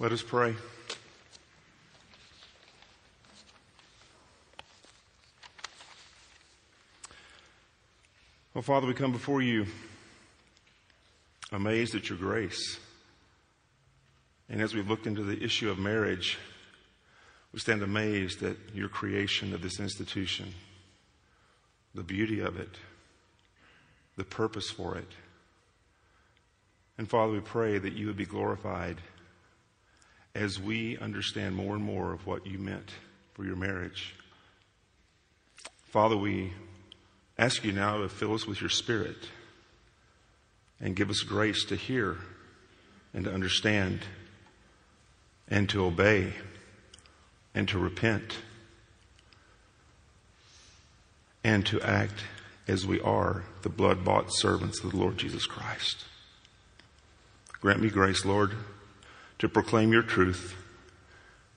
Let us pray. Well, Father, we come before you amazed at your grace. And as we've looked into the issue of marriage, we stand amazed at your creation of this institution, the beauty of it, the purpose for it. And Father, we pray that you would be glorified as we understand more and more of what you meant for your marriage. Father, we ask you now to fill us with your spirit and give us grace to hear and to understand and to obey and to repent and to act as we are the blood bought servants of the Lord Jesus Christ. Grant me grace, Lord, to proclaim your truth.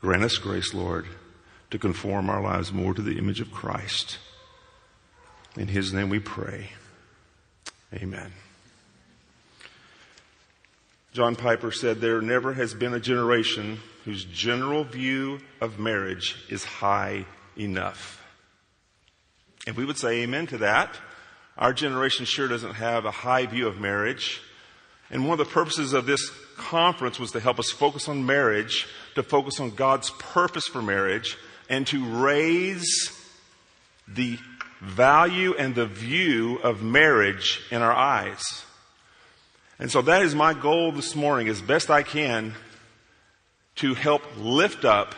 Grant us grace, Lord, to conform our lives more to the image of Christ. In his name we pray. Amen. John Piper said, There never has been a generation whose general view of marriage is high enough. And we would say amen to that. Our generation sure doesn't have a high view of marriage. And one of the purposes of this conference was to help us focus on marriage, to focus on God's purpose for marriage, and to raise the value and the view of marriage in our eyes. And so that is my goal this morning, as best I can, to help lift up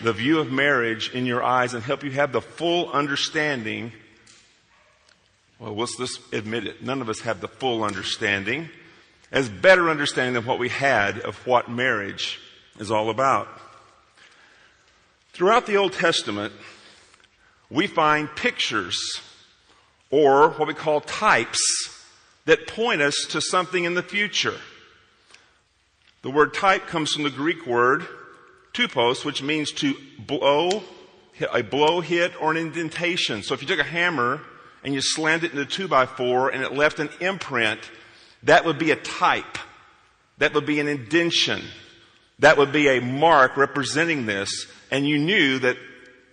the view of marriage in your eyes and help you have the full understanding. Well, let's just admit it. None of us have the full understanding as better understanding than what we had of what marriage is all about. Throughout the Old Testament, we find pictures or what we call types that point us to something in the future. The word type comes from the Greek word tupos, which means to blow, a blow hit or an indentation. So if you took a hammer and you slammed it into a two by four and it left an imprint, that would be a type. That would be an indention. That would be a mark representing this. And you knew that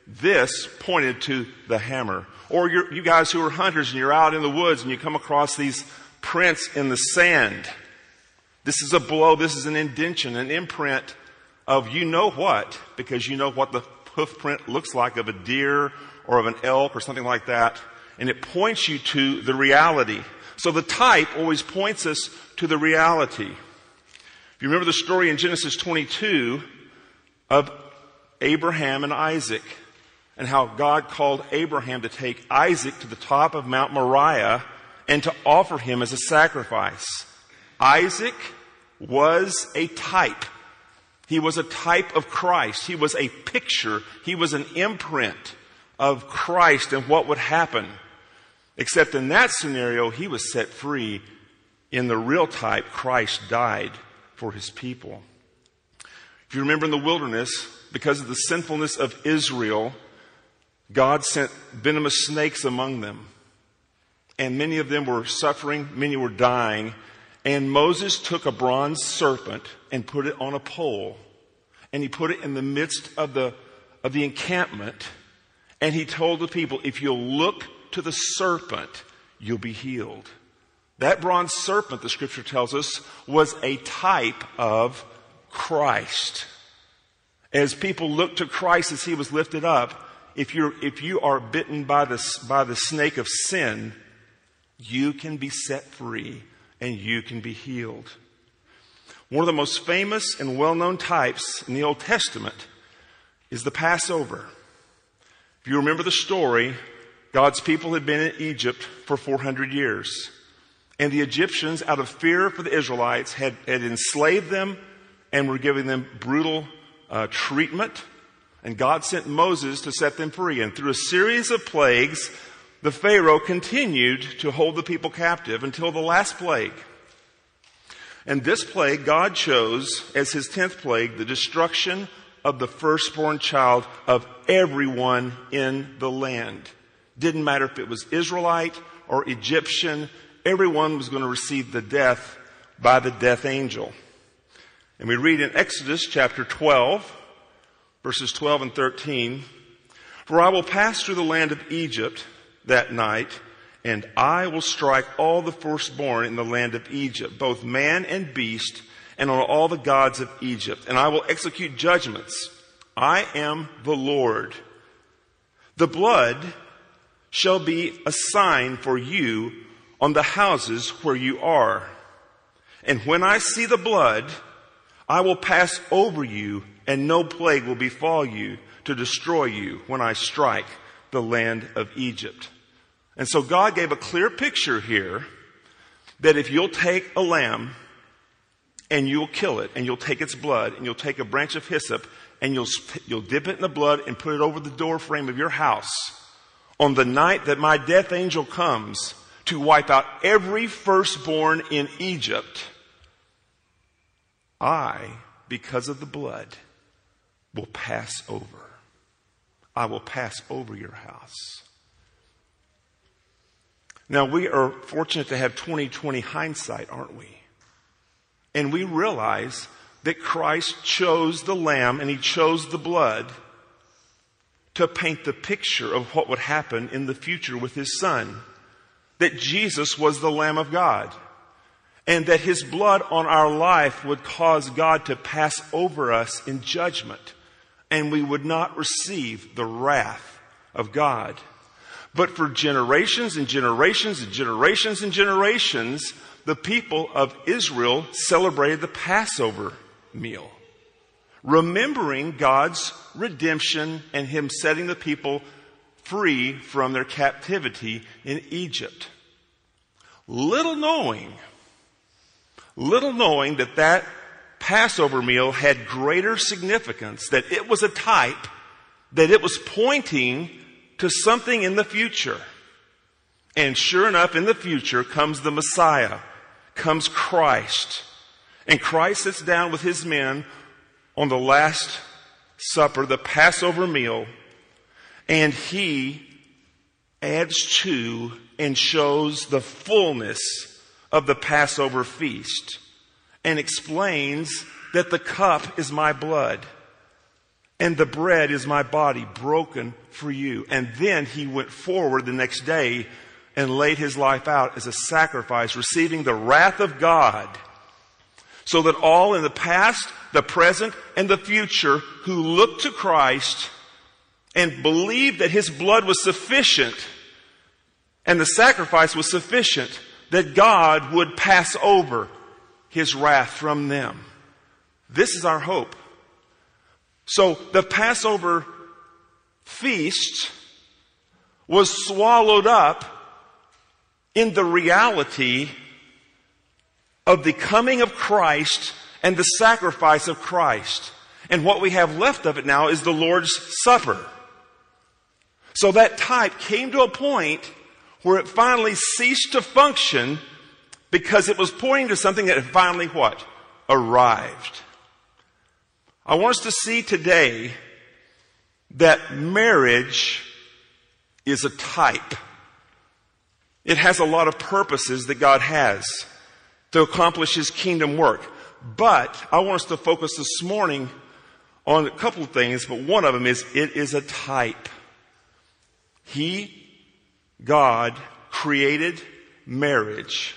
this pointed to the hammer. Or you guys who are hunters and you're out in the woods and you come across these prints in the sand. This is a blow. This is an indention, an imprint of you know what, because you know what the hoof print looks like of a deer or of an elk or something like that. And it points you to the reality. So the type always points us to the reality. If you remember the story in Genesis 22 of Abraham and Isaac and how God called Abraham to take Isaac to the top of Mount Moriah and to offer him as a sacrifice. Isaac was a type. He was a type of Christ. He was a picture. He was an imprint of Christ and what would happen. Except in that scenario, he was set free. In the real type, Christ died for his people. If you remember in the wilderness, because of the sinfulness of Israel, God sent venomous snakes among them. And many of them were suffering, many were dying. And Moses took a bronze serpent and put it on a pole. And he put it in the midst of the, of the encampment. And he told the people, if you'll look to the serpent, you'll be healed. That bronze serpent, the scripture tells us, was a type of Christ. As people look to Christ as he was lifted up, if you're, if you are bitten by the, by the snake of sin, you can be set free and you can be healed. One of the most famous and well-known types in the Old Testament is the Passover. If you remember the story, God's people had been in Egypt for 400 years. And the Egyptians, out of fear for the Israelites, had, had enslaved them and were giving them brutal uh, treatment. And God sent Moses to set them free. And through a series of plagues, the Pharaoh continued to hold the people captive until the last plague. And this plague God chose as his tenth plague the destruction of the firstborn child of everyone in the land. Didn't matter if it was Israelite or Egyptian, everyone was going to receive the death by the death angel. And we read in Exodus chapter 12, verses 12 and 13, For I will pass through the land of Egypt that night, and I will strike all the firstborn in the land of Egypt, both man and beast, and on all the gods of Egypt, and I will execute judgments. I am the Lord. The blood shall be a sign for you on the houses where you are. And when I see the blood, I will pass over you and no plague will befall you to destroy you when I strike the land of Egypt. And so God gave a clear picture here that if you'll take a lamb and you'll kill it and you'll take its blood and you'll take a branch of hyssop and you'll, you'll dip it in the blood and put it over the door frame of your house on the night that my death angel comes to wipe out every firstborn in Egypt, I, because of the blood, will pass over. I will pass over your house. Now we are fortunate to have 2020 hindsight, aren't we? And we realize that Christ chose the lamb and he chose the blood to paint the picture of what would happen in the future with his son. That Jesus was the Lamb of God. And that his blood on our life would cause God to pass over us in judgment. And we would not receive the wrath of God. But for generations and generations and generations and generations, the people of Israel celebrated the Passover meal remembering God's redemption and Him setting the people free from their captivity in Egypt. Little knowing, little knowing that that Passover meal had greater significance, that it was a type, that it was pointing to something in the future. And sure enough, in the future comes the Messiah, comes Christ. And Christ sits down with his men on the Last Supper, the Passover meal, and he adds to and shows the fullness of the Passover feast and explains that the cup is my blood and the bread is my body broken for you. And then he went forward the next day and laid his life out as a sacrifice, receiving the wrath of God so that all in the past, the present, and the future who look to Christ and believe that his blood was sufficient and the sacrifice was sufficient, that God would pass over his wrath from them. This is our hope. So the Passover feast was swallowed up in the reality of the coming of Christ and the sacrifice of Christ. And what we have left of it now is the Lord's Supper. So that type came to a point where it finally ceased to function because it was pointing to something that had finally what? Arrived. I want us to see today that marriage is a type. It has a lot of purposes that God has to accomplish his kingdom work. But I want us to focus this morning on a couple of things, but one of them is it is a type. He, God, created marriage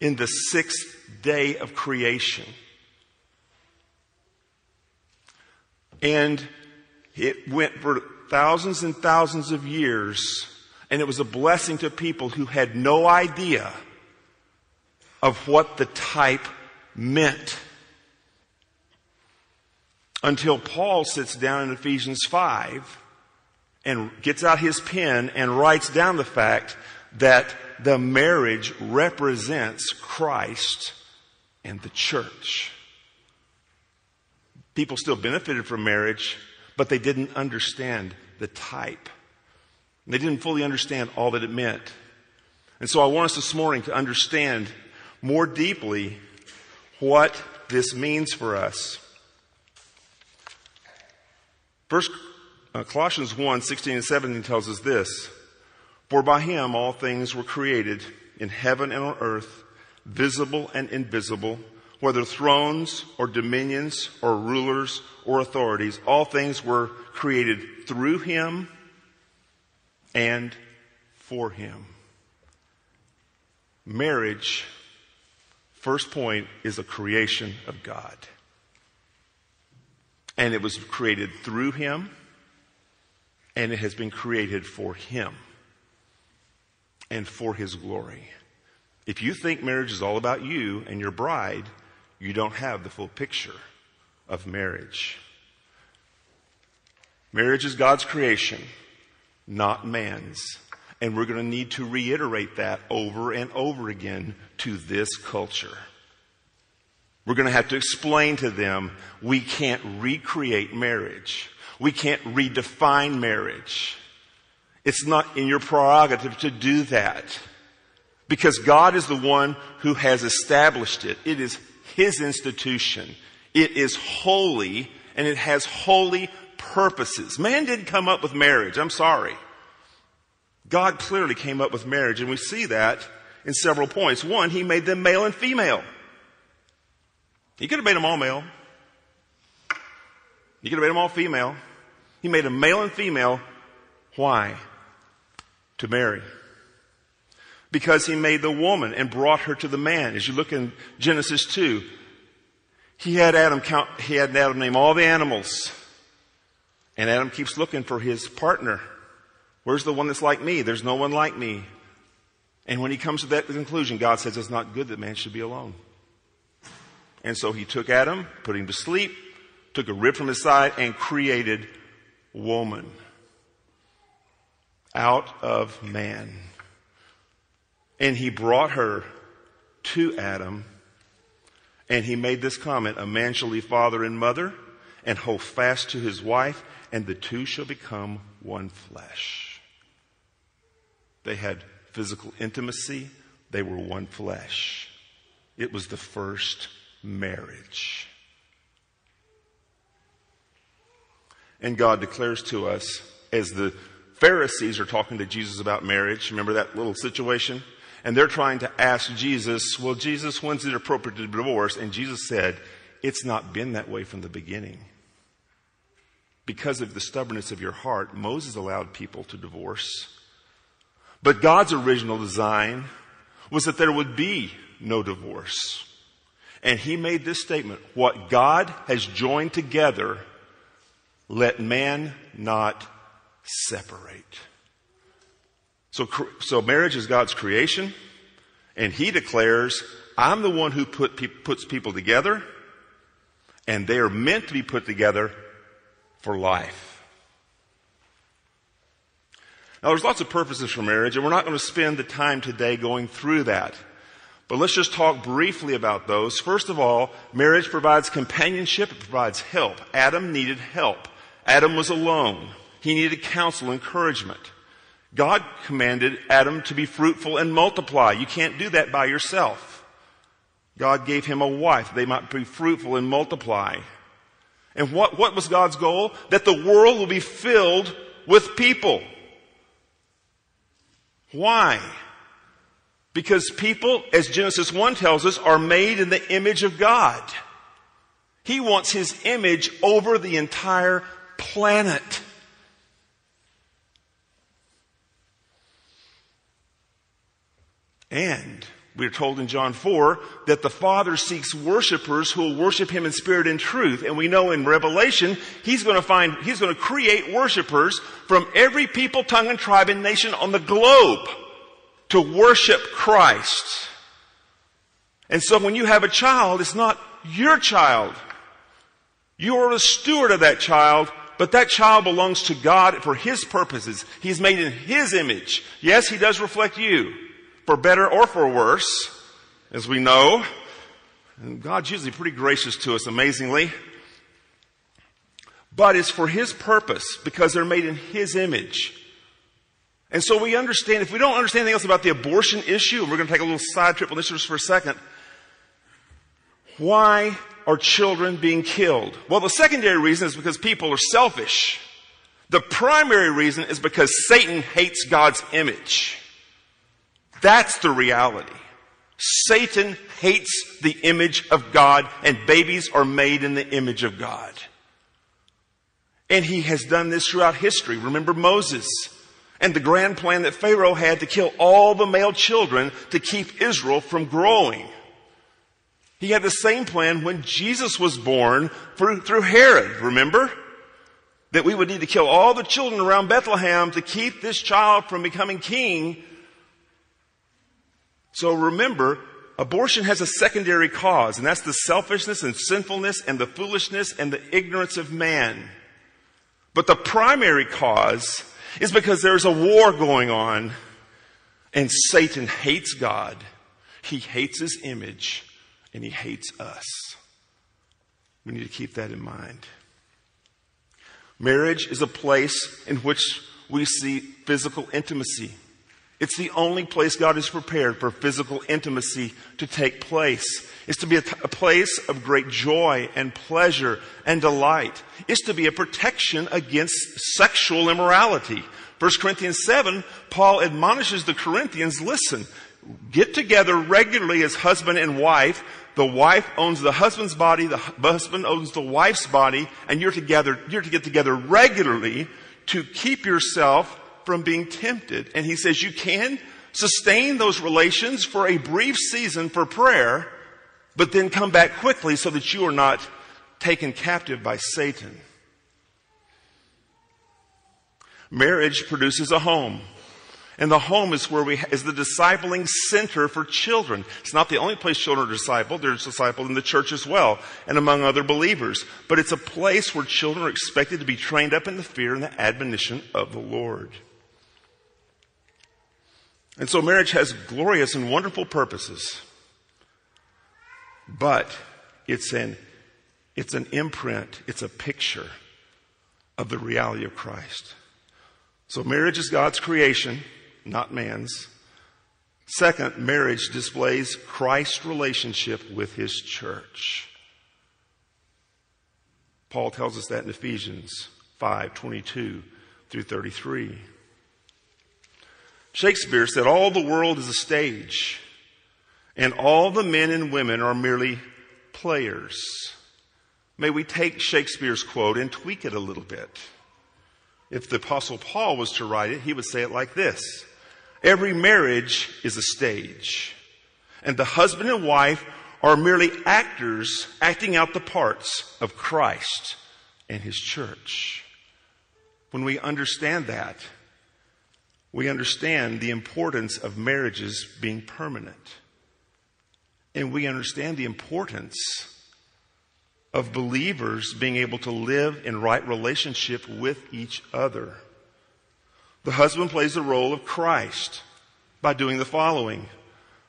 in the sixth day of creation. And it went for thousands and thousands of years, and it was a blessing to people who had no idea of what the type meant. Until Paul sits down in Ephesians 5 and gets out his pen and writes down the fact that the marriage represents Christ and the church. People still benefited from marriage, but they didn't understand the type. They didn't fully understand all that it meant. And so I want us this morning to understand more deeply what this means for us. First, uh, Colossians 1, 16 and 17 tells us this. For by him all things were created in heaven and on earth, visible and invisible, whether thrones or dominions or rulers or authorities, all things were created through him and for him. Marriage, first point, is a creation of God. And it was created through him, and it has been created for him and for his glory. If you think marriage is all about you and your bride, you don't have the full picture of marriage. Marriage is God's creation, not man's. And we're going to need to reiterate that over and over again to this culture. We're going to have to explain to them we can't recreate marriage. We can't redefine marriage. It's not in your prerogative to do that. Because God is the one who has established it. It is His institution. It is holy and it has holy purposes. Man didn't come up with marriage. I'm sorry. God clearly came up with marriage and we see that in several points. One, He made them male and female. He could have made them all male. He could have made them all female. He made them male and female. Why? To marry. Because he made the woman and brought her to the man. As you look in Genesis 2, he had Adam count, he had Adam name all the animals. And Adam keeps looking for his partner. Where's the one that's like me? There's no one like me. And when he comes to that conclusion, God says it's not good that man should be alone. And so he took Adam, put him to sleep, took a rib from his side, and created woman out of man. And he brought her to Adam, and he made this comment A man shall leave father and mother and hold fast to his wife, and the two shall become one flesh. They had physical intimacy, they were one flesh. It was the first marriage. And God declares to us, as the Pharisees are talking to Jesus about marriage, remember that little situation? And they're trying to ask Jesus, well, Jesus, when's it appropriate to divorce? And Jesus said, it's not been that way from the beginning. Because of the stubbornness of your heart, Moses allowed people to divorce. But God's original design was that there would be no divorce. And he made this statement, what God has joined together, let man not separate. So, so marriage is God's creation, and he declares, I'm the one who put, puts people together, and they are meant to be put together for life. Now there's lots of purposes for marriage, and we're not going to spend the time today going through that. But let's just talk briefly about those. First of all, marriage provides companionship, it provides help. Adam needed help. Adam was alone. He needed counsel, encouragement. God commanded Adam to be fruitful and multiply. You can't do that by yourself. God gave him a wife. They might be fruitful and multiply. And what, what was God's goal? That the world will be filled with people. Why? Because people, as Genesis 1 tells us, are made in the image of God. He wants His image over the entire planet. And we are told in John 4 that the Father seeks worshipers who will worship Him in spirit and truth. And we know in Revelation, He's going to find, He's going to create worshipers from every people, tongue, and tribe and nation on the globe to worship Christ. And so when you have a child, it's not your child. You are a steward of that child, but that child belongs to God for His purposes. He's made in His image. Yes, He does reflect you, for better or for worse, as we know. And God's usually pretty gracious to us, amazingly. But it's for His purpose, because they're made in His image. And so we understand, if we don't understand anything else about the abortion issue, and we're going to take a little side trip on this just for a second, why are children being killed? Well, the secondary reason is because people are selfish. The primary reason is because Satan hates God's image. That's the reality. Satan hates the image of God, and babies are made in the image of God. And he has done this throughout history. Remember Moses and the grand plan that Pharaoh had to kill all the male children to keep Israel from growing. He had the same plan when Jesus was born through, Herod, remember? That we would need to kill all the children around Bethlehem to keep this child from becoming king. So remember, abortion has a secondary cause, and that's the selfishness and sinfulness and the foolishness and the ignorance of man. But the primary cause is because there's a war going on, and Satan hates God. He hates his image and he hates us. We need to keep that in mind. Marriage is a place in which we see physical intimacy. It's the only place God has prepared for physical intimacy to take place. It's to be a, t- a place of great joy and pleasure and delight. It's to be a protection against sexual immorality. 1 Corinthians 7, Paul admonishes the Corinthians, listen, get together regularly as husband and wife the wife owns the husband's body, the husband owns the wife's body, and you're together, you're to get together regularly to keep yourself from being tempted. And he says you can sustain those relations for a brief season for prayer, but then come back quickly so that you are not taken captive by Satan. Marriage produces a home. And the home is where we, is the discipling center for children. It's not the only place children are discipled. They're discipled in the church as well and among other believers. But it's a place where children are expected to be trained up in the fear and the admonition of the Lord. And so marriage has glorious and wonderful purposes. But it's an, it's an imprint. It's a picture of the reality of Christ. So marriage is God's creation not man's. Second, marriage displays Christ's relationship with his church. Paul tells us that in Ephesians 5 22 through 33. Shakespeare said, All the world is a stage, and all the men and women are merely players. May we take Shakespeare's quote and tweak it a little bit. If the Apostle Paul was to write it, he would say it like this Every marriage is a stage. And the husband and wife are merely actors acting out the parts of Christ and his church. When we understand that, we understand the importance of marriages being permanent. And we understand the importance of believers being able to live in right relationship with each other. The husband plays the role of Christ by doing the following.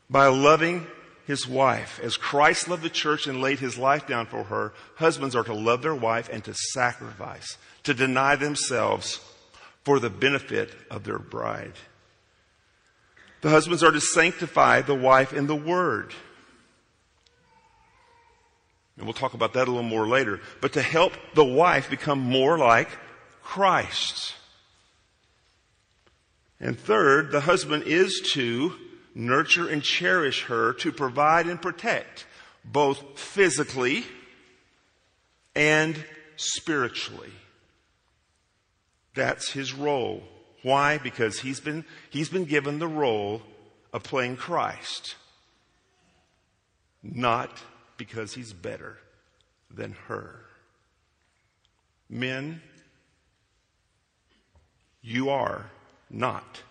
By loving his wife. As Christ loved the church and laid his life down for her, husbands are to love their wife and to sacrifice, to deny themselves for the benefit of their bride. The husbands are to sanctify the wife in the word. And we'll talk about that a little more later. But to help the wife become more like Christ. And third, the husband is to nurture and cherish her to provide and protect both physically and spiritually. That's his role. Why? Because he's been, he's been given the role of playing Christ. Not because he's better than her. Men, you are not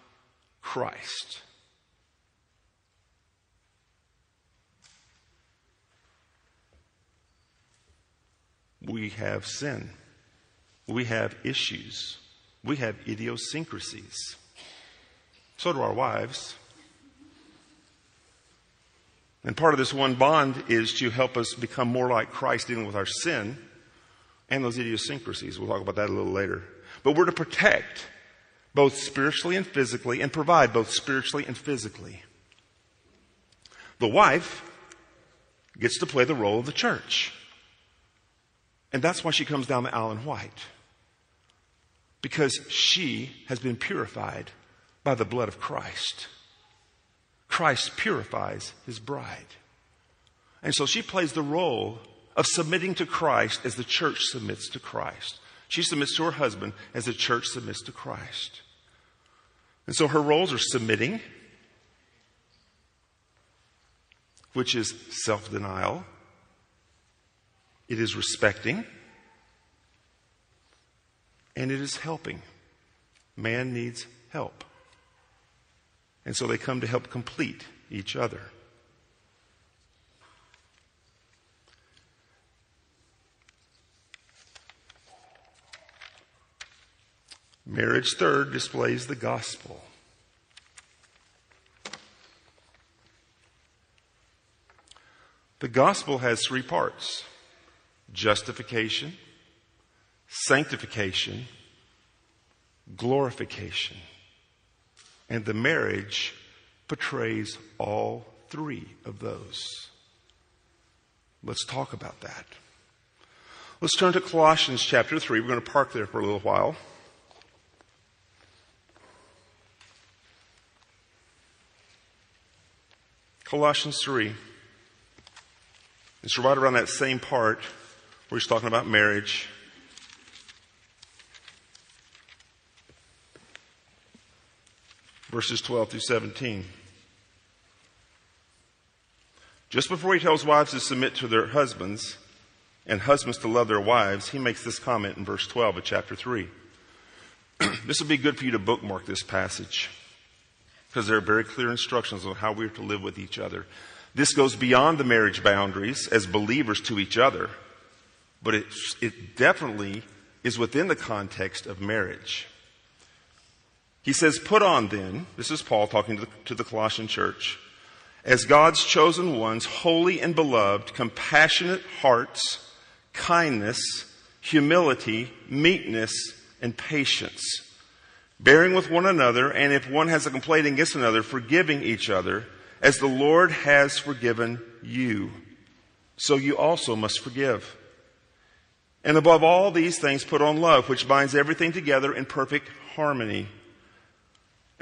Christ. We have sin. We have issues. We have idiosyncrasies. So do our wives. And part of this one bond is to help us become more like Christ dealing with our sin and those idiosyncrasies. We'll talk about that a little later. But we're to protect both spiritually and physically, and provide both spiritually and physically. The wife gets to play the role of the church. And that's why she comes down the aisle in white. Because she has been purified by the blood of Christ. Christ purifies his bride. And so she plays the role of submitting to Christ as the church submits to Christ. She submits to her husband as the church submits to Christ. And so her roles are submitting, which is self denial, it is respecting, and it is helping. Man needs help. And so they come to help complete each other. Marriage, third, displays the gospel. The gospel has three parts justification, sanctification, glorification. And the marriage portrays all three of those. Let's talk about that. Let's turn to Colossians chapter 3. We're going to park there for a little while. Colossians 3. It's right around that same part where he's talking about marriage. Verses 12 through 17. Just before he tells wives to submit to their husbands and husbands to love their wives, he makes this comment in verse 12 of chapter 3. this would be good for you to bookmark this passage because there are very clear instructions on how we are to live with each other. This goes beyond the marriage boundaries as believers to each other, but it, it definitely is within the context of marriage. He says, Put on then, this is Paul talking to the, to the Colossian church, as God's chosen ones, holy and beloved, compassionate hearts, kindness, humility, meekness, and patience bearing with one another, and if one has a complaint against another, forgiving each other, as the Lord has forgiven you. So you also must forgive. And above all these things, put on love, which binds everything together in perfect harmony.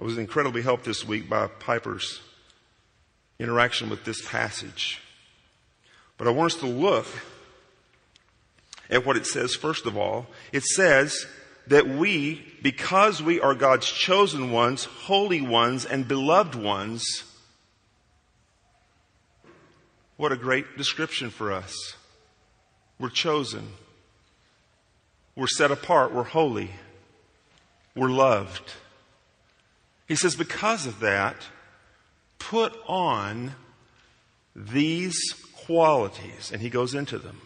I was incredibly helped this week by Piper's interaction with this passage. But I want us to look at what it says, first of all. It says that we, because we are God's chosen ones, holy ones, and beloved ones, what a great description for us. We're chosen. We're set apart. We're holy. We're loved. He says, because of that, put on these qualities. And he goes into them.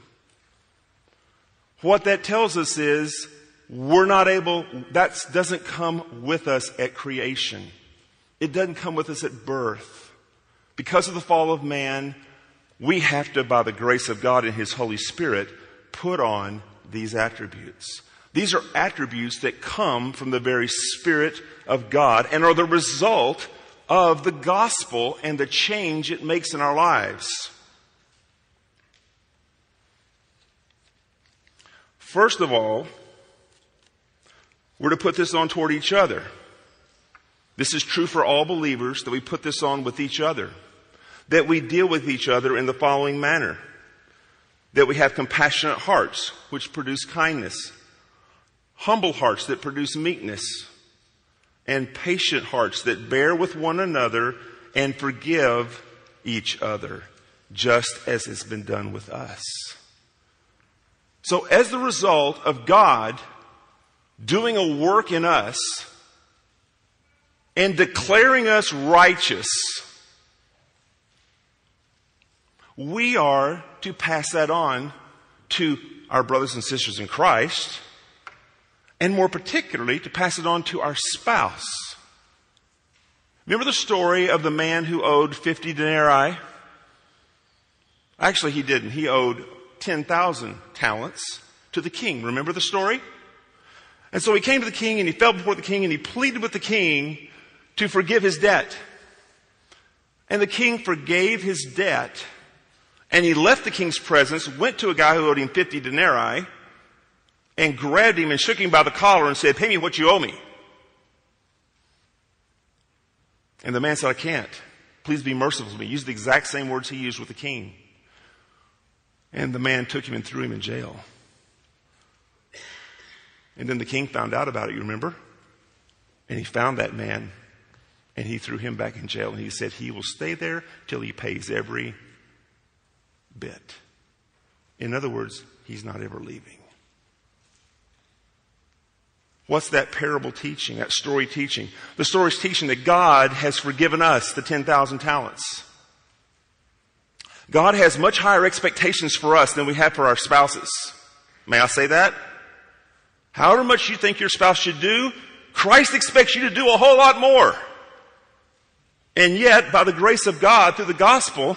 What that tells us is we're not able, that doesn't come with us at creation. It doesn't come with us at birth. Because of the fall of man, we have to, by the grace of God and His Holy Spirit, put on these attributes. These are attributes that come from the very Spirit of God and are the result of the gospel and the change it makes in our lives. First of all, we're to put this on toward each other. This is true for all believers that we put this on with each other. That we deal with each other in the following manner. That we have compassionate hearts, which produce kindness. Humble hearts that produce meekness. And patient hearts that bear with one another and forgive each other, just as it's been done with us. So as the result of God doing a work in us and declaring us righteous, we are to pass that on to our brothers and sisters in Christ, and more particularly to pass it on to our spouse. Remember the story of the man who owed 50 denarii? Actually, he didn't. He owed 10,000 talents to the king. Remember the story? And so he came to the king and he fell before the king and he pleaded with the king to forgive his debt. And the king forgave his debt and he left the king's presence, went to a guy who owed him 50 denarii and grabbed him and shook him by the collar and said, pay me what you owe me. And the man said, I can't. Please be merciful to me. Used the exact same words he used with the king. And the man took him and threw him in jail. And then the king found out about it, you remember? And he found that man and he threw him back in jail and he said he will stay there till he pays every bit. In other words, he's not ever leaving. What's that parable teaching, that story teaching? The story's teaching that God has forgiven us the 10,000 talents. God has much higher expectations for us than we have for our spouses. May I say that? However much you think your spouse should do, Christ expects you to do a whole lot more. And yet, by the grace of God, through the gospel,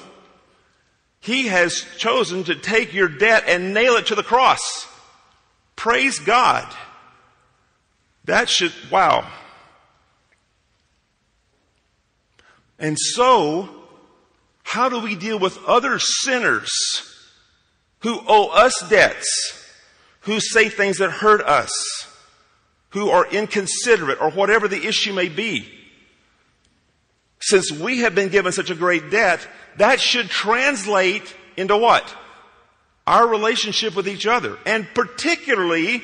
He has chosen to take your debt and nail it to the cross. Praise God. That should, wow. And so, how do we deal with other sinners who owe us debts, who say things that hurt us, who are inconsiderate, or whatever the issue may be? Since we have been given such a great debt, that should translate into what? Our relationship with each other, and particularly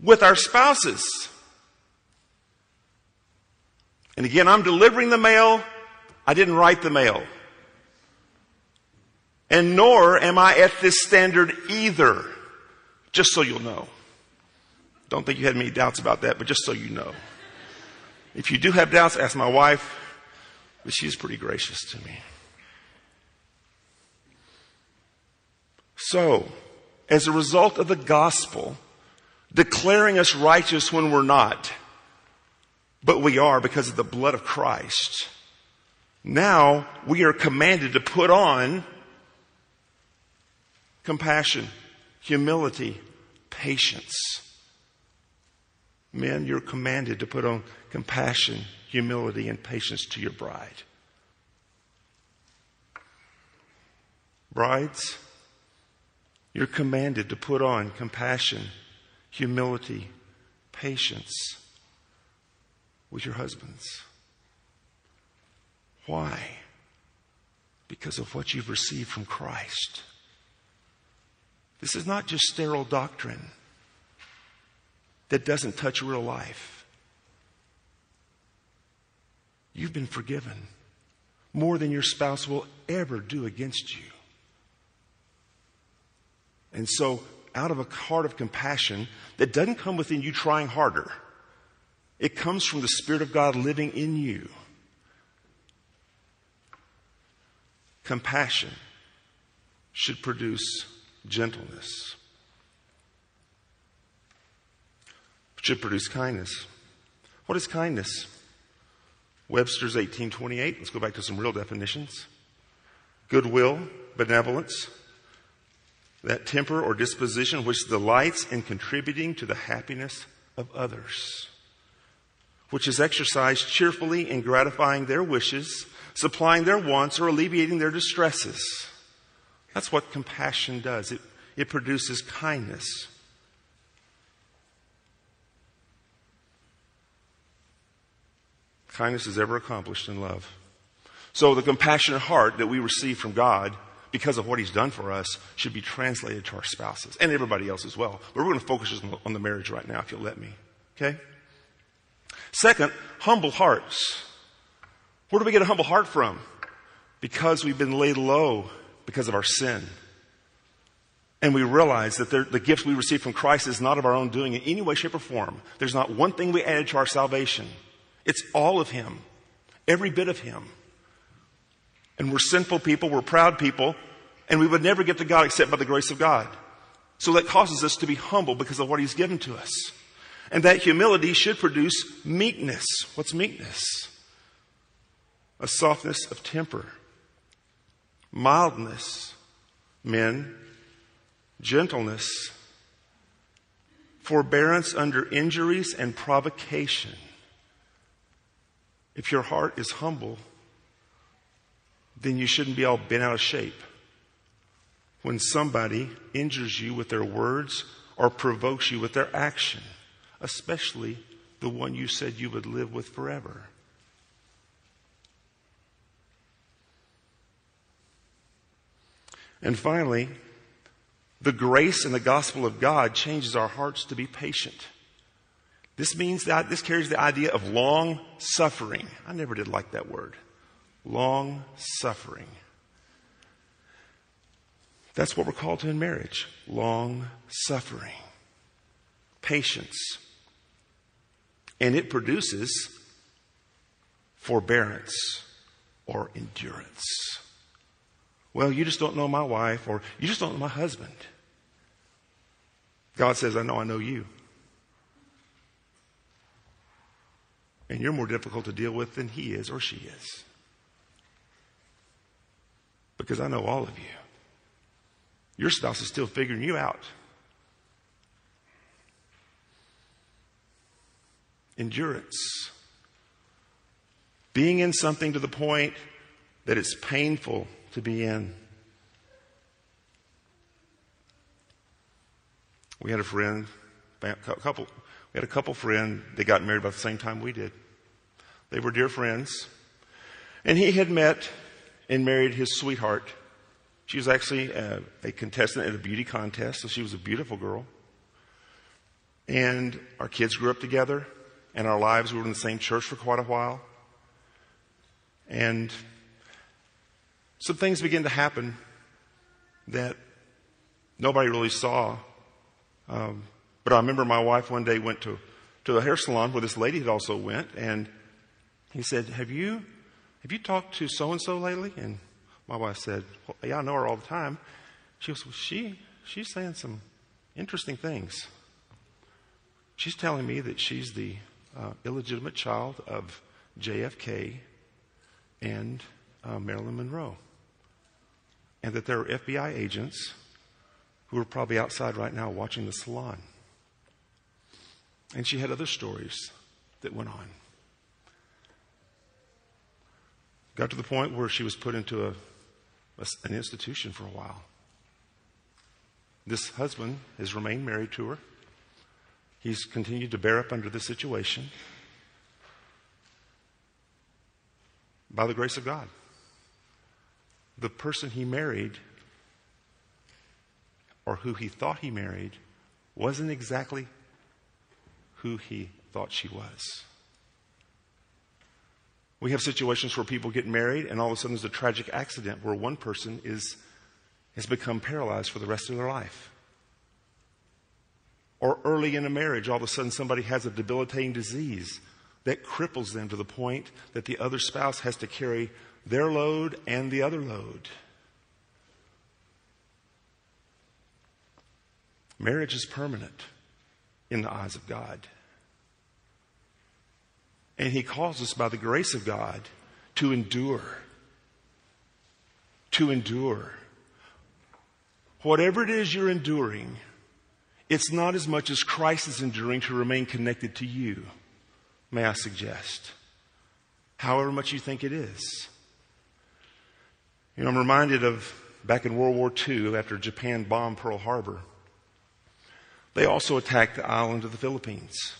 with our spouses. And again, I'm delivering the mail. I didn't write the mail. And nor am I at this standard either. Just so you'll know. Don't think you had any doubts about that, but just so you know. If you do have doubts, ask my wife, but she's pretty gracious to me. So, as a result of the gospel, declaring us righteous when we're not, but we are because of the blood of Christ, now we are commanded to put on compassion, humility, patience. Men, you're commanded to put on compassion, humility, and patience to your bride. Brides, you're commanded to put on compassion, humility, patience with your husbands. Why? Because of what you've received from Christ. This is not just sterile doctrine that doesn't touch real life. You've been forgiven more than your spouse will ever do against you. And so, out of a heart of compassion that doesn't come within you trying harder, it comes from the Spirit of God living in you. Compassion should produce gentleness. Should produce kindness. What is kindness? Webster's 1828. Let's go back to some real definitions. Goodwill, benevolence, that temper or disposition which delights in contributing to the happiness of others, which is exercised cheerfully in gratifying their wishes, supplying their wants, or alleviating their distresses. That's what compassion does. It, it produces kindness. Kindness is ever accomplished in love. So the compassionate heart that we receive from God because of what he's done for us should be translated to our spouses and everybody else as well. But we're going to focus just on the marriage right now, if you'll let me. Okay? Second, humble hearts. Where do we get a humble heart from? Because we've been laid low because of our sin. And we realize that the gift we receive from Christ is not of our own doing in any way, shape, or form. There's not one thing we added to our salvation. It's all of Him. Every bit of Him. And we're sinful people, we're proud people, and we would never get to God except by the grace of God. So that causes us to be humble because of what He's given to us. And that humility should produce meekness. What's meekness? a softness of temper, mildness, men, gentleness, forbearance under injuries and provocation. If your heart is humble, then you shouldn't be all bent out of shape. When somebody injures you with their words or provokes you with their action, especially the one you said you would live with forever. And finally, the grace and the gospel of God changes our hearts to be patient. This means that this carries the idea of long suffering. I never did like that word. Long suffering. That's what we're called to in marriage. Long suffering. Patience. And it produces forbearance or endurance. Well, you just don't know my wife, or you just don't know my husband. God says, I know I know you. And you're more difficult to deal with than he is or she is. Because I know all of you. Your spouse is still figuring you out. Endurance. Being in something to the point that it's painful to be in. We had a friend, a couple, we had a couple friend, they got married about the same time we did. They were dear friends. And he had met and married his sweetheart. She was actually a, a contestant at a beauty contest, so she was a beautiful girl. And our kids grew up together, and our lives we were in the same church for quite a while. And some things began to happen that nobody really saw. Um, but I remember my wife one day went to, to a hair salon where this lady had also went, and he said, "Have you have you talked to so and so lately?" And my wife said, well, "Yeah, I know her all the time." She was, well, "She she's saying some interesting things. She's telling me that she's the uh, illegitimate child of JFK and uh, Marilyn Monroe." and that there are FBI agents who are probably outside right now watching the salon. And she had other stories that went on. Got to the point where she was put into a, a, an institution for a while. This husband has remained married to her. He's continued to bear up under the situation by the grace of God the person he married or who he thought he married wasn't exactly who he thought she was. We have situations where people get married and all of a sudden there's a tragic accident where one person is, has become paralyzed for the rest of their life. Or early in a marriage, all of a sudden somebody has a debilitating disease that cripples them to the point that the other spouse has to carry their load and the other load. Marriage is permanent in the eyes of God. And He calls us by the grace of God to endure. To endure. Whatever it is you're enduring, it's not as much as Christ is enduring to remain connected to you, may I suggest. However much you think it is. You know, I'm reminded of back in World War II after Japan bombed Pearl Harbor. They also attacked the island of the Philippines.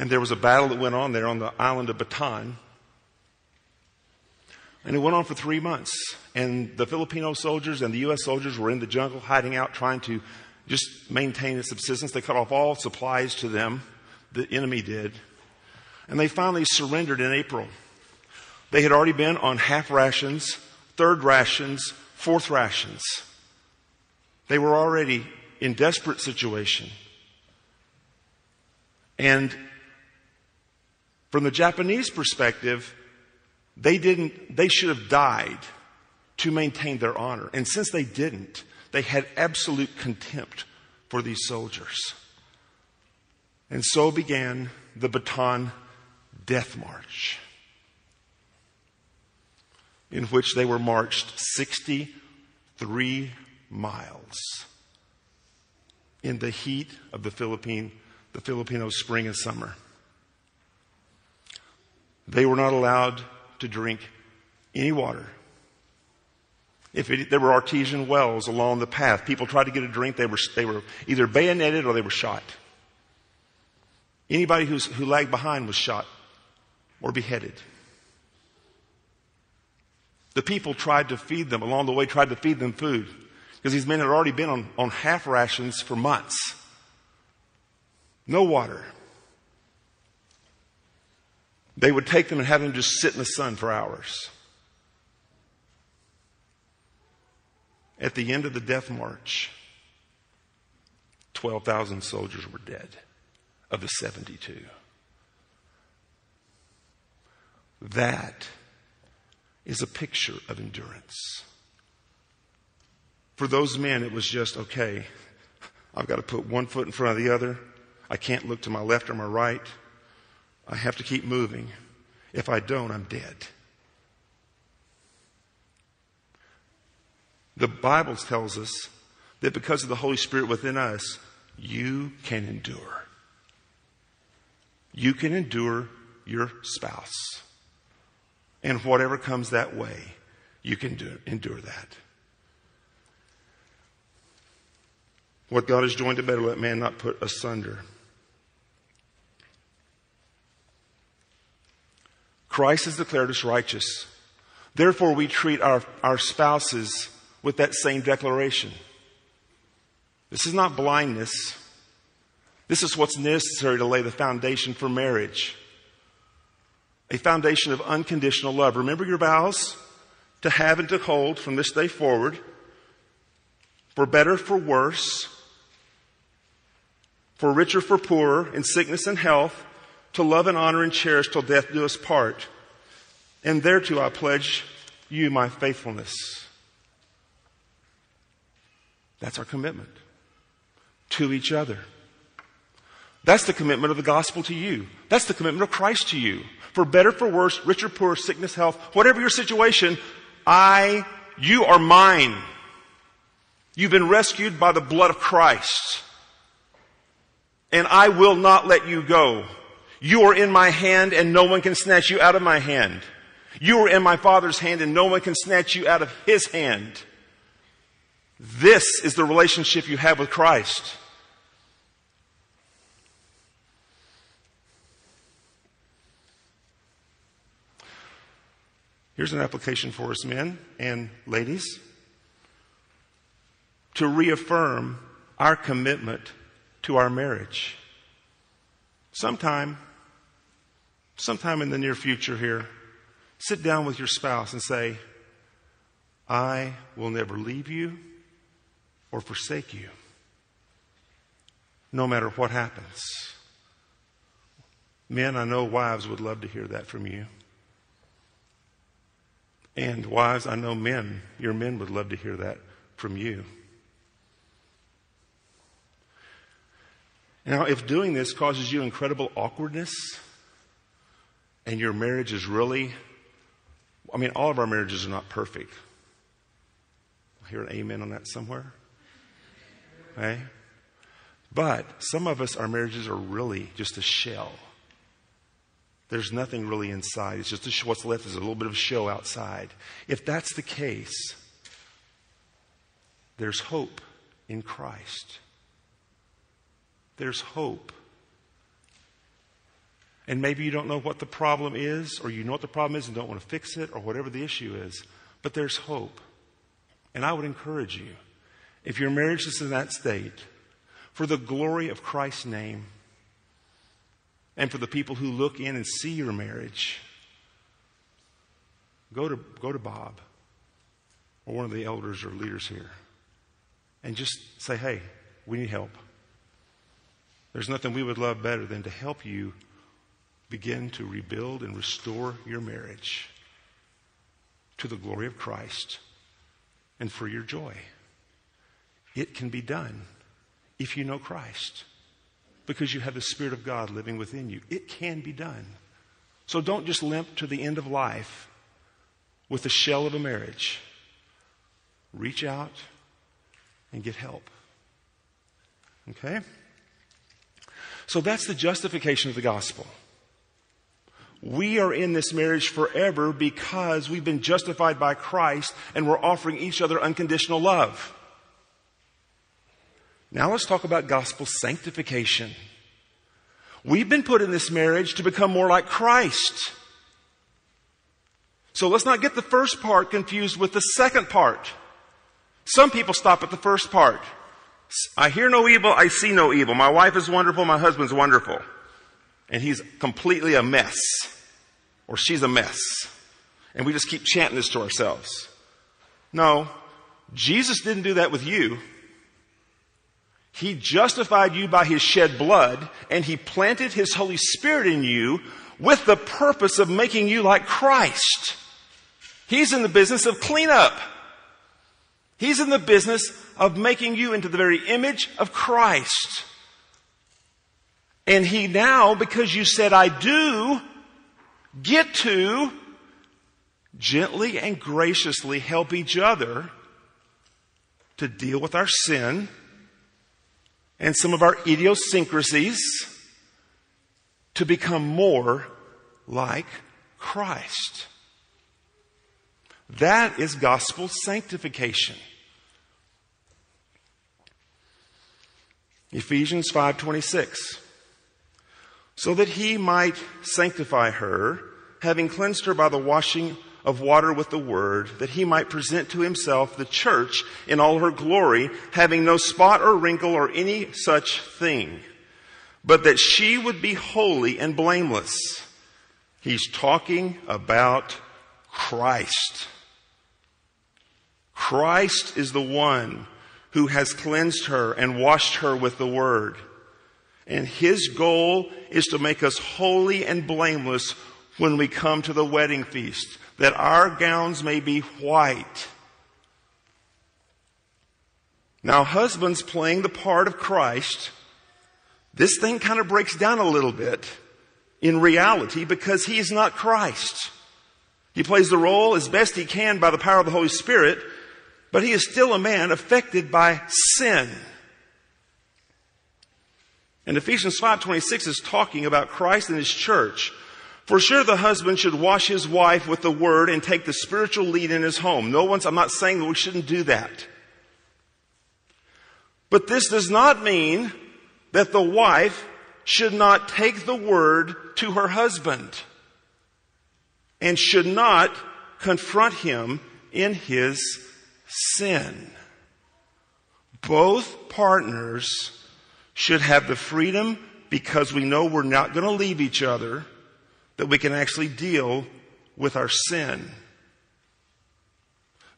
And there was a battle that went on there on the island of Bataan. And it went on for three months. And the Filipino soldiers and the U.S. soldiers were in the jungle hiding out, trying to just maintain a subsistence. They cut off all supplies to them. The enemy did. And they finally surrendered in April. They had already been on half rations third rations, fourth rations. They were already in desperate situation. And from the Japanese perspective, they didn't, they should have died to maintain their honor. And since they didn't, they had absolute contempt for these soldiers. And so began the Bataan Death March. in which they were marched 63 miles in the heat of the Philippine, the Filipino spring and summer. They were not allowed to drink any water. If it, there were artesian wells along the path, people tried to get a drink, they were, they were either bayoneted or they were shot. Anybody who's, who lagged behind was shot or beheaded. The people tried to feed them, along the way, tried to feed them food because these men had already been on, on half rations for months. No water. They would take them and have them just sit in the sun for hours. At the end of the death march, 12,000 soldiers were dead of the 72. That is a picture of endurance. For those men, it was just, okay, I've got to put one foot in front of the other. I can't look to my left or my right. I have to keep moving. If I don't, I'm dead. The Bible tells us that because of the Holy Spirit within us, you can endure. You can endure your spouse. And whatever comes that way, you can do, endure that. What God has joined together, let man not put asunder. Christ has declared us righteous. Therefore, we treat our, our spouses with that same declaration. This is not blindness. This is what's necessary to lay the foundation for marriage. A foundation of unconditional love. Remember your vows to have and to hold from this day forward, for better, for worse, for richer, for poorer, in sickness and health, to love and honor and cherish till death do us part. And thereto I pledge you my faithfulness. That's our commitment to each other. That's the commitment of the gospel to you. That's the commitment of Christ to you. For better, for worse, rich or poor, sickness, health, whatever your situation, I, you are mine. You've been rescued by the blood of Christ. And I will not let you go. You are in my hand and no one can snatch you out of my hand. You are in my Father's hand and no one can snatch you out of His hand. This is the relationship you have with Christ. Here's an application for us, men and ladies, to reaffirm our commitment to our marriage. Sometime, sometime in the near future here, sit down with your spouse and say, I will never leave you or forsake you, no matter what happens. Men, I know wives would love to hear that from you. And wives, I know men, your men would love to hear that from you. Now, if doing this causes you incredible awkwardness and your marriage is really, I mean, all of our marriages are not perfect. I hear an amen on that somewhere. Okay? But some of us, our marriages are really just a shell. There's nothing really inside. It's just what's left is a little bit of show outside. If that's the case, there's hope in Christ. There's hope. And maybe you don't know what the problem is, or you know what the problem is and don't want to fix it, or whatever the issue is, but there's hope. And I would encourage you, if your marriage is in that state, for the glory of Christ's name, and for the people who look in and see your marriage, go to, go to Bob or one of the elders or leaders here and just say, hey, we need help. There's nothing we would love better than to help you begin to rebuild and restore your marriage to the glory of Christ and for your joy. It can be done if you know Christ because you have the Spirit of God living within you. It can be done. So don't just limp to the end of life with the shell of a marriage. Reach out and get help. Okay? So that's the justification of the gospel. We are in this marriage forever because we've been justified by Christ and we're offering each other unconditional love. Now let's talk about gospel sanctification. We've been put in this marriage to become more like Christ. So let's not get the first part confused with the second part. Some people stop at the first part. I hear no evil, I see no evil. My wife is wonderful, my husband's wonderful. And he's completely a mess. Or she's a mess. And we just keep chanting this to ourselves. No, Jesus didn't do that with you. He justified you by His shed blood and He planted His Holy Spirit in you with the purpose of making you like Christ. He's in the business of cleanup. He's in the business of making you into the very image of Christ. And He now, because you said, I do, get to gently and graciously help each other to deal with our sin and some of our idiosyncrasies to become more like Christ. That is gospel sanctification. Ephesians 5:26 so that he might sanctify her having cleansed her by the washing of water with the word, that he might present to himself the church in all her glory, having no spot or wrinkle or any such thing, but that she would be holy and blameless. He's talking about Christ. Christ is the one who has cleansed her and washed her with the word. And his goal is to make us holy and blameless when we come to the wedding feast that our gowns may be white. Now, husbands playing the part of Christ, this thing kind of breaks down a little bit in reality because he is not Christ. He plays the role as best he can by the power of the Holy Spirit, but he is still a man affected by sin. And Ephesians 5:26 is talking about Christ and his church for sure, the husband should wash his wife with the word and take the spiritual lead in his home. No one's, I'm not saying that we shouldn't do that. But this does not mean that the wife should not take the word to her husband and should not confront him in his sin. Both partners should have the freedom because we know we're not going to leave each other that we can actually deal with our sin.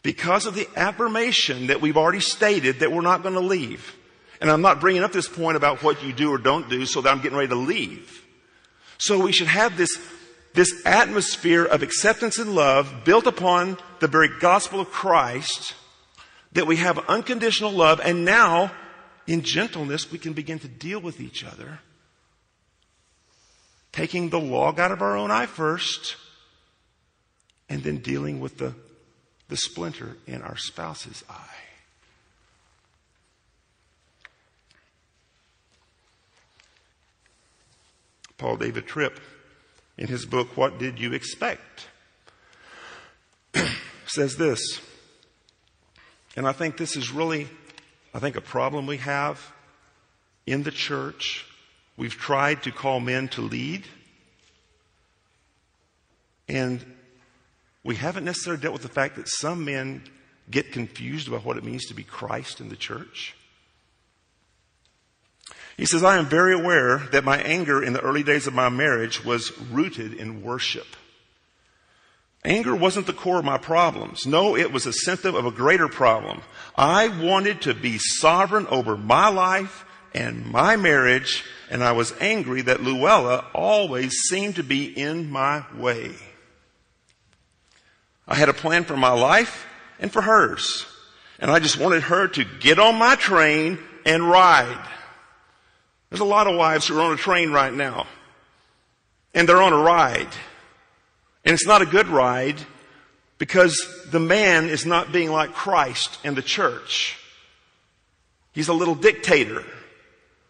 Because of the affirmation that we've already stated that we're not going to leave. And I'm not bringing up this point about what you do or don't do so that I'm getting ready to leave. So we should have this, this atmosphere of acceptance and love built upon the very gospel of Christ that we have unconditional love and now in gentleness we can begin to deal with each other taking the log out of our own eye first, and then dealing with the, the splinter in our spouse's eye. Paul David Tripp, in his book, What Did You Expect? says this, and I think this is really, I think, a problem we have in the church We've tried to call men to lead. And we haven't necessarily dealt with the fact that some men get confused about what it means to be Christ in the church. He says, I am very aware that my anger in the early days of my marriage was rooted in worship. Anger wasn't the core of my problems. No, it was a symptom of a greater problem. I wanted to be sovereign over my life and my marriage, and I was angry that Luella always seemed to be in my way. I had a plan for my life and for hers, and I just wanted her to get on my train and ride. There's a lot of wives who are on a train right now, and they're on a ride. And it's not a good ride Because the man is not being like Christ and the church. He's a little dictator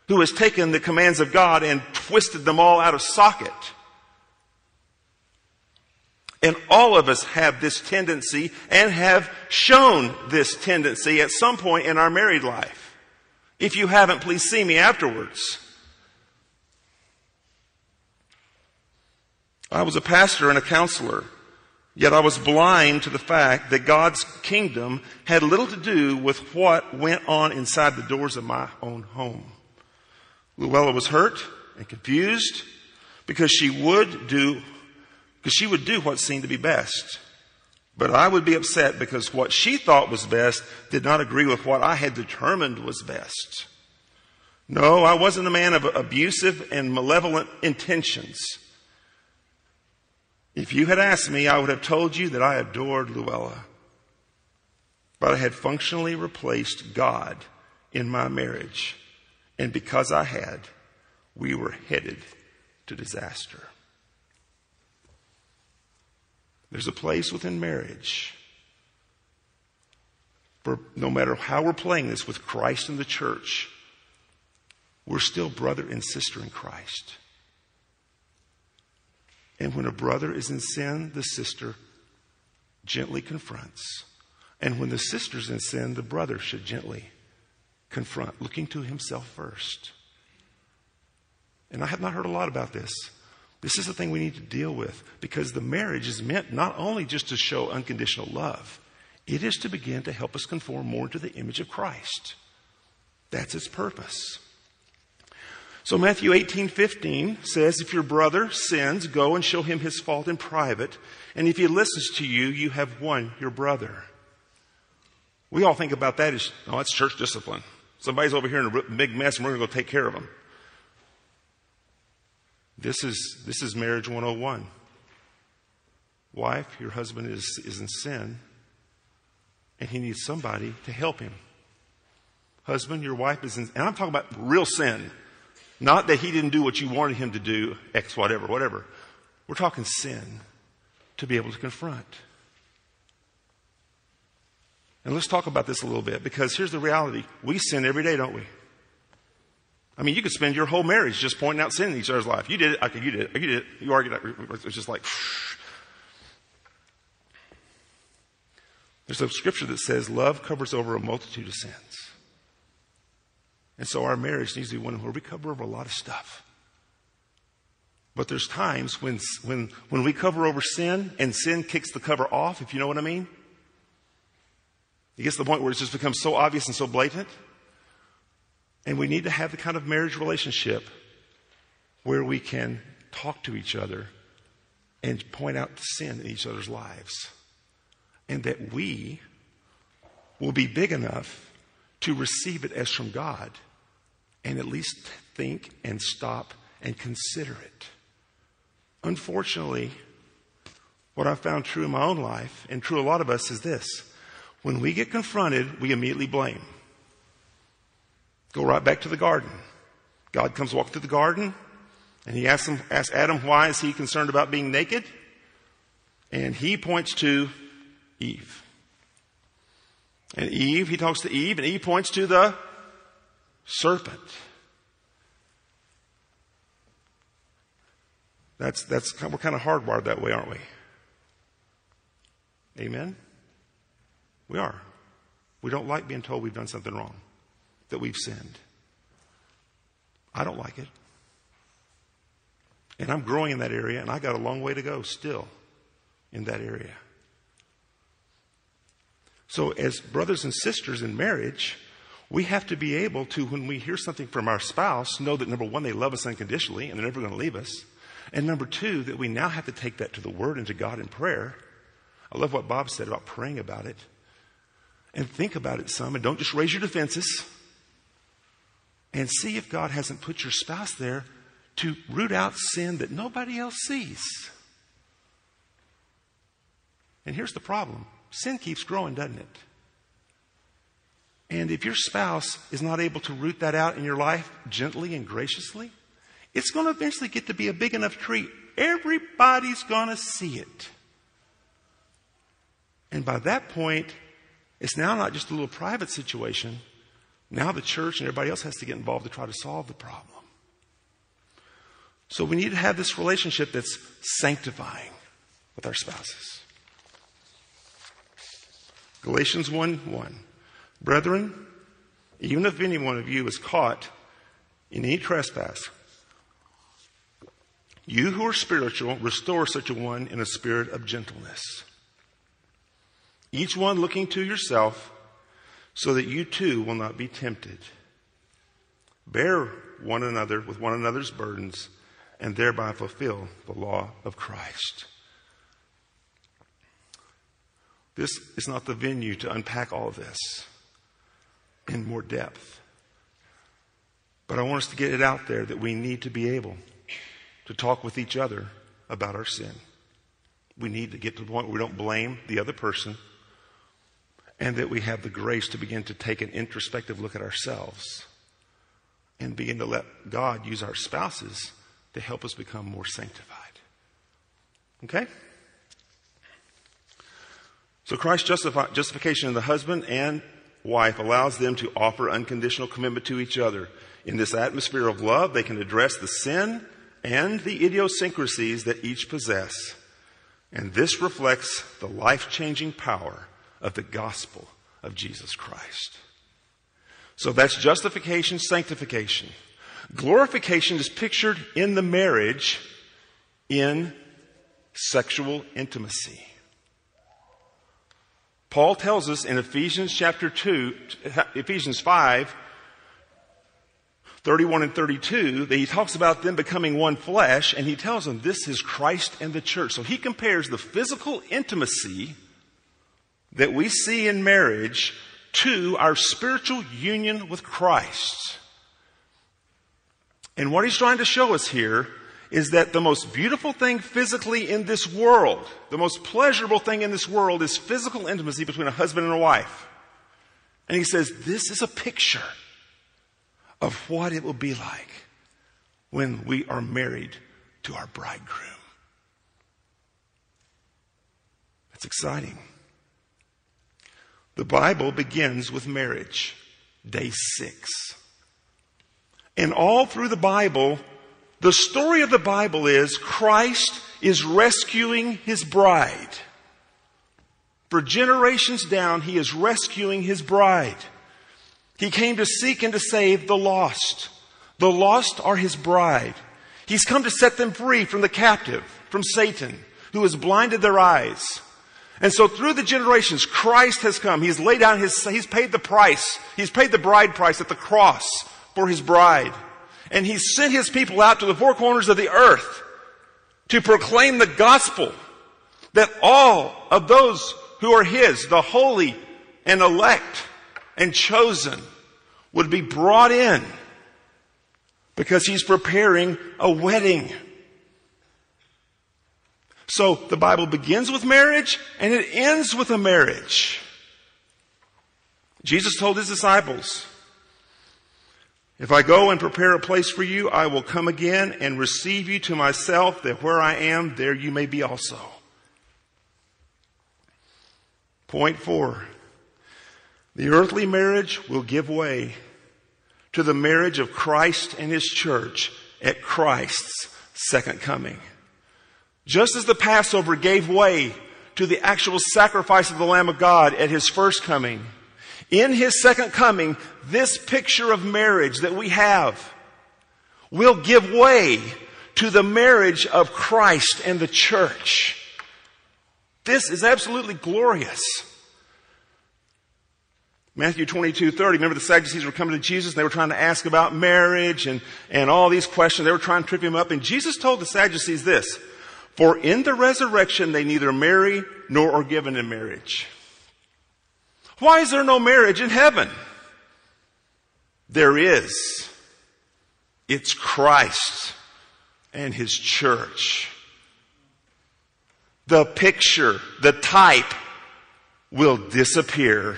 who has taken the commands of God and twisted them all out of socket. And all of us have this tendency and have shown this tendency at some point in our married life. If you haven't, please see me afterwards. I was a pastor and a counselor, yet I was blind to the fact that God's kingdom had little to do with what went on inside the doors of my own home. Luella was hurt and confused because she would do because she would do what seemed to be best. But I would be upset because what she thought was best did not agree with what I had determined was best. No, I wasn't a man of abusive and malevolent intentions. If you had asked me, I would have told you that I adored Luella. But I had functionally replaced God in my marriage. And because I had, we were headed to disaster. There's a place within marriage for no matter how we're playing this with Christ and the church, we're still brother and sister in Christ. And when a brother is in sin, the sister gently confronts. And when the sister's in sin, the brother should gently confront, looking to himself first. And I have not heard a lot about this. This is the thing we need to deal with because the marriage is meant not only just to show unconditional love, it is to begin to help us conform more to the image of Christ. That's its purpose. So Matthew 18:15 says, if your brother sins, go and show him his fault in private. And if he listens to you, you have won your brother. We all think about that as, oh, that's church discipline. Somebody's over here in a big mess and we're going to go take care of them. This is, this is marriage 101. Wife, your husband is, is in sin, and he needs somebody to help him. Husband, your wife is in, and I'm talking about real sin. Not that he didn't do what you wanted him to do, X, whatever, whatever. We're talking sin to be able to confront. And let's talk about this a little bit because here's the reality. We sin every day, don't we? I mean, you could spend your whole marriage just pointing out sin in each other's life. You did it. Okay, you did it. You did it. You argued. It's just like. There's a scripture that says love covers over a multitude of sins. And so our marriage needs to be one where we cover over a lot of stuff. But there's times when, when, when we cover over sin and sin kicks the cover off, if you know what I mean. It gets to the point where it's just becomes so obvious and so blatant. And we need to have the kind of marriage relationship where we can talk to each other and point out the sin in each other's lives. And that we will be big enough to receive it as from God and at least think and stop and consider it. Unfortunately, what I've found true in my own life and true a lot of us is this. When we get confronted, we immediately blame. Go right back to the garden. God comes walk through the garden and he asks, him, asks Adam, why is he concerned about being naked? And he points to Eve. And Eve, he talks to Eve and Eve points to the serpent. That's, that's, we're kind of hardwired that way, aren't we? Amen? We are. We don't like being told we've done something wrong that we've sinned. I don't like it. And I'm growing in that area, and I got a long way to go still in that area. So, as brothers and sisters in marriage, we have to be able to, when we hear something from our spouse, know that number one, they love us unconditionally and they're never going to leave us. And number two, that we now have to take that to the Word and to God in prayer. I love what Bob said about praying about it. And think about it some, and don't just raise your defenses and see if God hasn't put your spouse there to root out sin that nobody else sees. And here's the problem sin keeps growing, doesn't it? And if your spouse is not able to root that out in your life gently and graciously, it's going to eventually get to be a big enough tree. Everybody's going to see it. And by that point, it's now not just a little private situation. Now the church and everybody else has to get involved to try to solve the problem. So we need to have this relationship that's sanctifying with our spouses. Galatians 1 1. Brethren, even if any one of you is caught in any trespass, you who are spiritual, restore such a one in a spirit of gentleness. Each one looking to yourself, so that you too will not be tempted. Bear one another with one another's burdens, and thereby fulfill the law of Christ. This is not the venue to unpack all of this in more depth. But I want us to get it out there that we need to be able to talk with each other about our sin. We need to get to the point where we don't blame the other person and that we have the grace to begin to take an introspective look at ourselves and begin to let God use our spouses to help us become more sanctified. Okay? So Christ's justify, justification of the husband and wife allows them to offer unconditional commitment to each other. In this atmosphere of love, they can address the sin and the idiosyncrasies that each possess. And this reflects the life changing power of the gospel of Jesus Christ. So that's justification, sanctification. Glorification is pictured in the marriage in sexual intimacy. Paul tells us in Ephesians chapter 2, Ephesians 5, 31 and 32, that he talks about them becoming one flesh, and he tells them this is Christ and the church. So he compares the physical intimacy that we see in marriage to our spiritual union with Christ. And what he's trying to show us here is that the most beautiful thing physically in this world, the most pleasurable thing in this world is physical intimacy between a husband and a wife. And he says, this is a picture of what it will be like when we are married to our bridegroom. It's exciting. The Bible begins with marriage, day six. And all through the Bible, the story of the Bible is Christ is rescuing his bride. For generations down, he is rescuing his bride. He came to seek and to save the lost. The lost are his bride. He's come to set them free from the captive, from Satan, who has blinded their eyes. And so through the generations, Christ has come. He's laid down his, he's paid the price. He's paid the bride price at the cross for his bride. And he sent his people out to the four corners of the earth to proclaim the gospel that all of those who are his, the holy and elect and chosen, would be brought in because he's preparing a wedding. So the Bible begins with marriage and it ends with a marriage. Jesus told his disciples, if I go and prepare a place for you, I will come again and receive you to myself, that where I am, there you may be also. Point four. The earthly marriage will give way to the marriage of Christ and His church at Christ's second coming. Just as the Passover gave way to the actual sacrifice of the Lamb of God at his first coming, in his second coming, this picture of marriage that we have will give way to the marriage of Christ and the church. This is absolutely glorious. Matthew 22, 30. Remember the Sadducees were coming to Jesus and they were trying to ask about marriage and, and all these questions. They were trying to trip him up. And Jesus told the Sadducees this. For in the resurrection they neither marry nor are given in marriage. Why is there no marriage in heaven? There is. It's Christ and His church. The picture, the type will disappear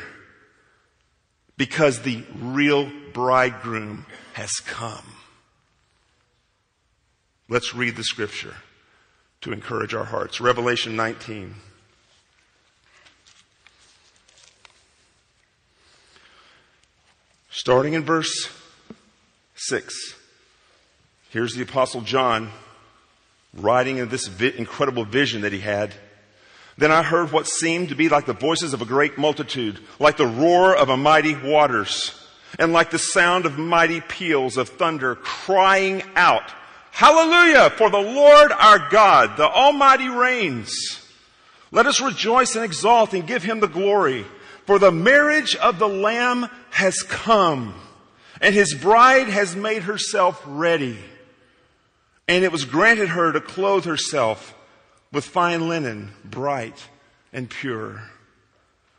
because the real bridegroom has come. Let's read the scripture to encourage our hearts. Revelation 19. Starting in verse 6. Here's the Apostle John writing of this incredible vision that he had. Then I heard what seemed to be like the voices of a great multitude, like the roar of a mighty waters, and like the sound of mighty peals of thunder crying out, Hallelujah! For the Lord our God, the Almighty reigns. Let us rejoice and exalt and give him the glory. For the marriage of the Lamb has come, and his bride has made herself ready. And it was granted her to clothe herself with fine linen, bright and pure.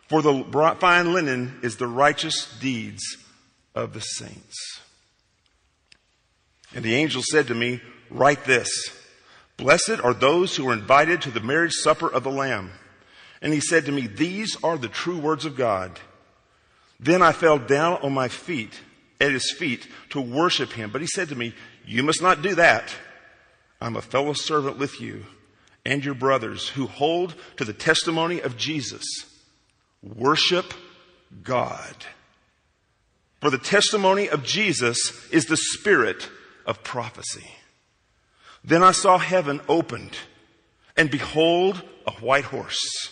For the fine linen is the righteous deeds of the saints. And the angel said to me, Write this Blessed are those who are invited to the marriage supper of the Lamb. And he said to me, These are the true words of God. Then I fell down on my feet, at his feet, to worship him. But he said to me, You must not do that. I'm a fellow servant with you and your brothers who hold to the testimony of Jesus. Worship God. For the testimony of Jesus is the spirit of prophecy. Then I saw heaven opened, and behold, a white horse.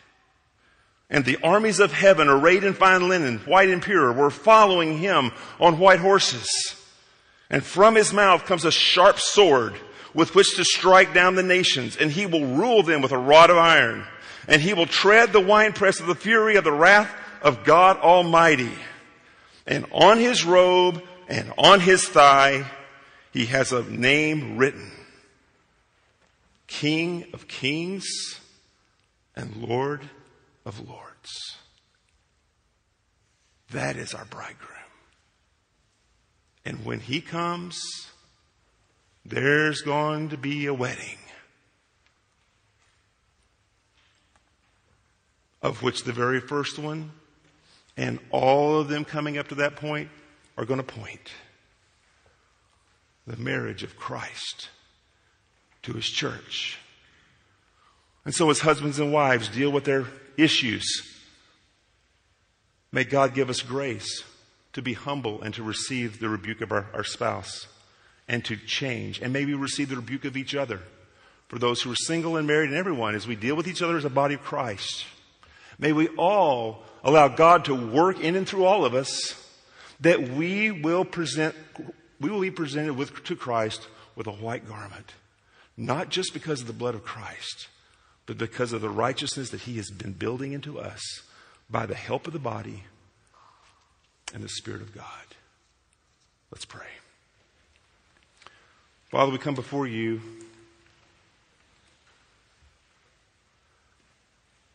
And the armies of heaven, arrayed in fine linen, white and pure, were following him on white horses. And from his mouth comes a sharp sword with which to strike down the nations, and he will rule them with a rod of iron. And he will tread the winepress of the fury of the wrath of God Almighty. And on his robe and on his thigh, he has a name written King of Kings and Lord of Lords. That is our bridegroom. And when he comes, there's going to be a wedding. Of which the very first one and all of them coming up to that point are going to point the marriage of Christ to his church. And so, as husbands and wives deal with their issues, may God give us grace to be humble and to receive the rebuke of our, our spouse and to change. And maybe receive the rebuke of each other. For those who are single and married and everyone, as we deal with each other as a body of Christ, may we all allow God to work in and through all of us that we will present we will be presented with, to Christ with a white garment, not just because of the blood of Christ, but because of the righteousness that He has been building into us by the help of the body and the Spirit of God. Let's pray. Father, we come before you.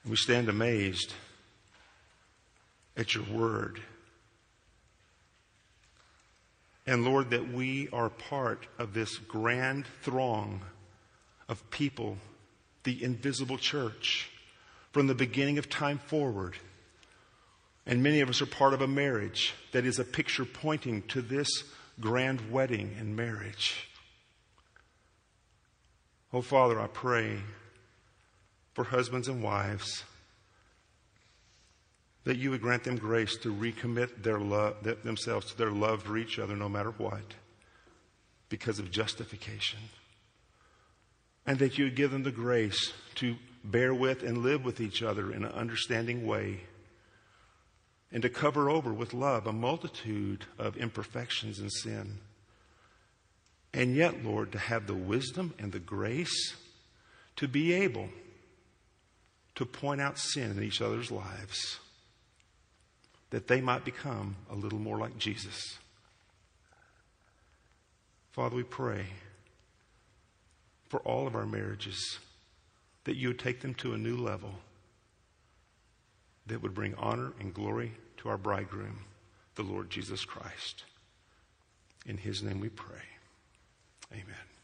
And we stand amazed at your word. And Lord, that we are part of this grand throng of people, the invisible church, from the beginning of time forward. And many of us are part of a marriage that is a picture pointing to this grand wedding and marriage. Oh, Father, I pray for husbands and wives that you would grant them grace to recommit their love, themselves to their love for each other no matter what because of justification. And that you would give them the grace to bear with and live with each other in an understanding way and to cover over with love a multitude of imperfections and sin. And yet, Lord, to have the wisdom and the grace to be able to point out sin in each other's lives that they might become a little more like Jesus. Father, we pray for all of our marriages that you would take them to a new level that would bring honor and glory to our bridegroom, the Lord Jesus Christ. In his name we pray. Amen.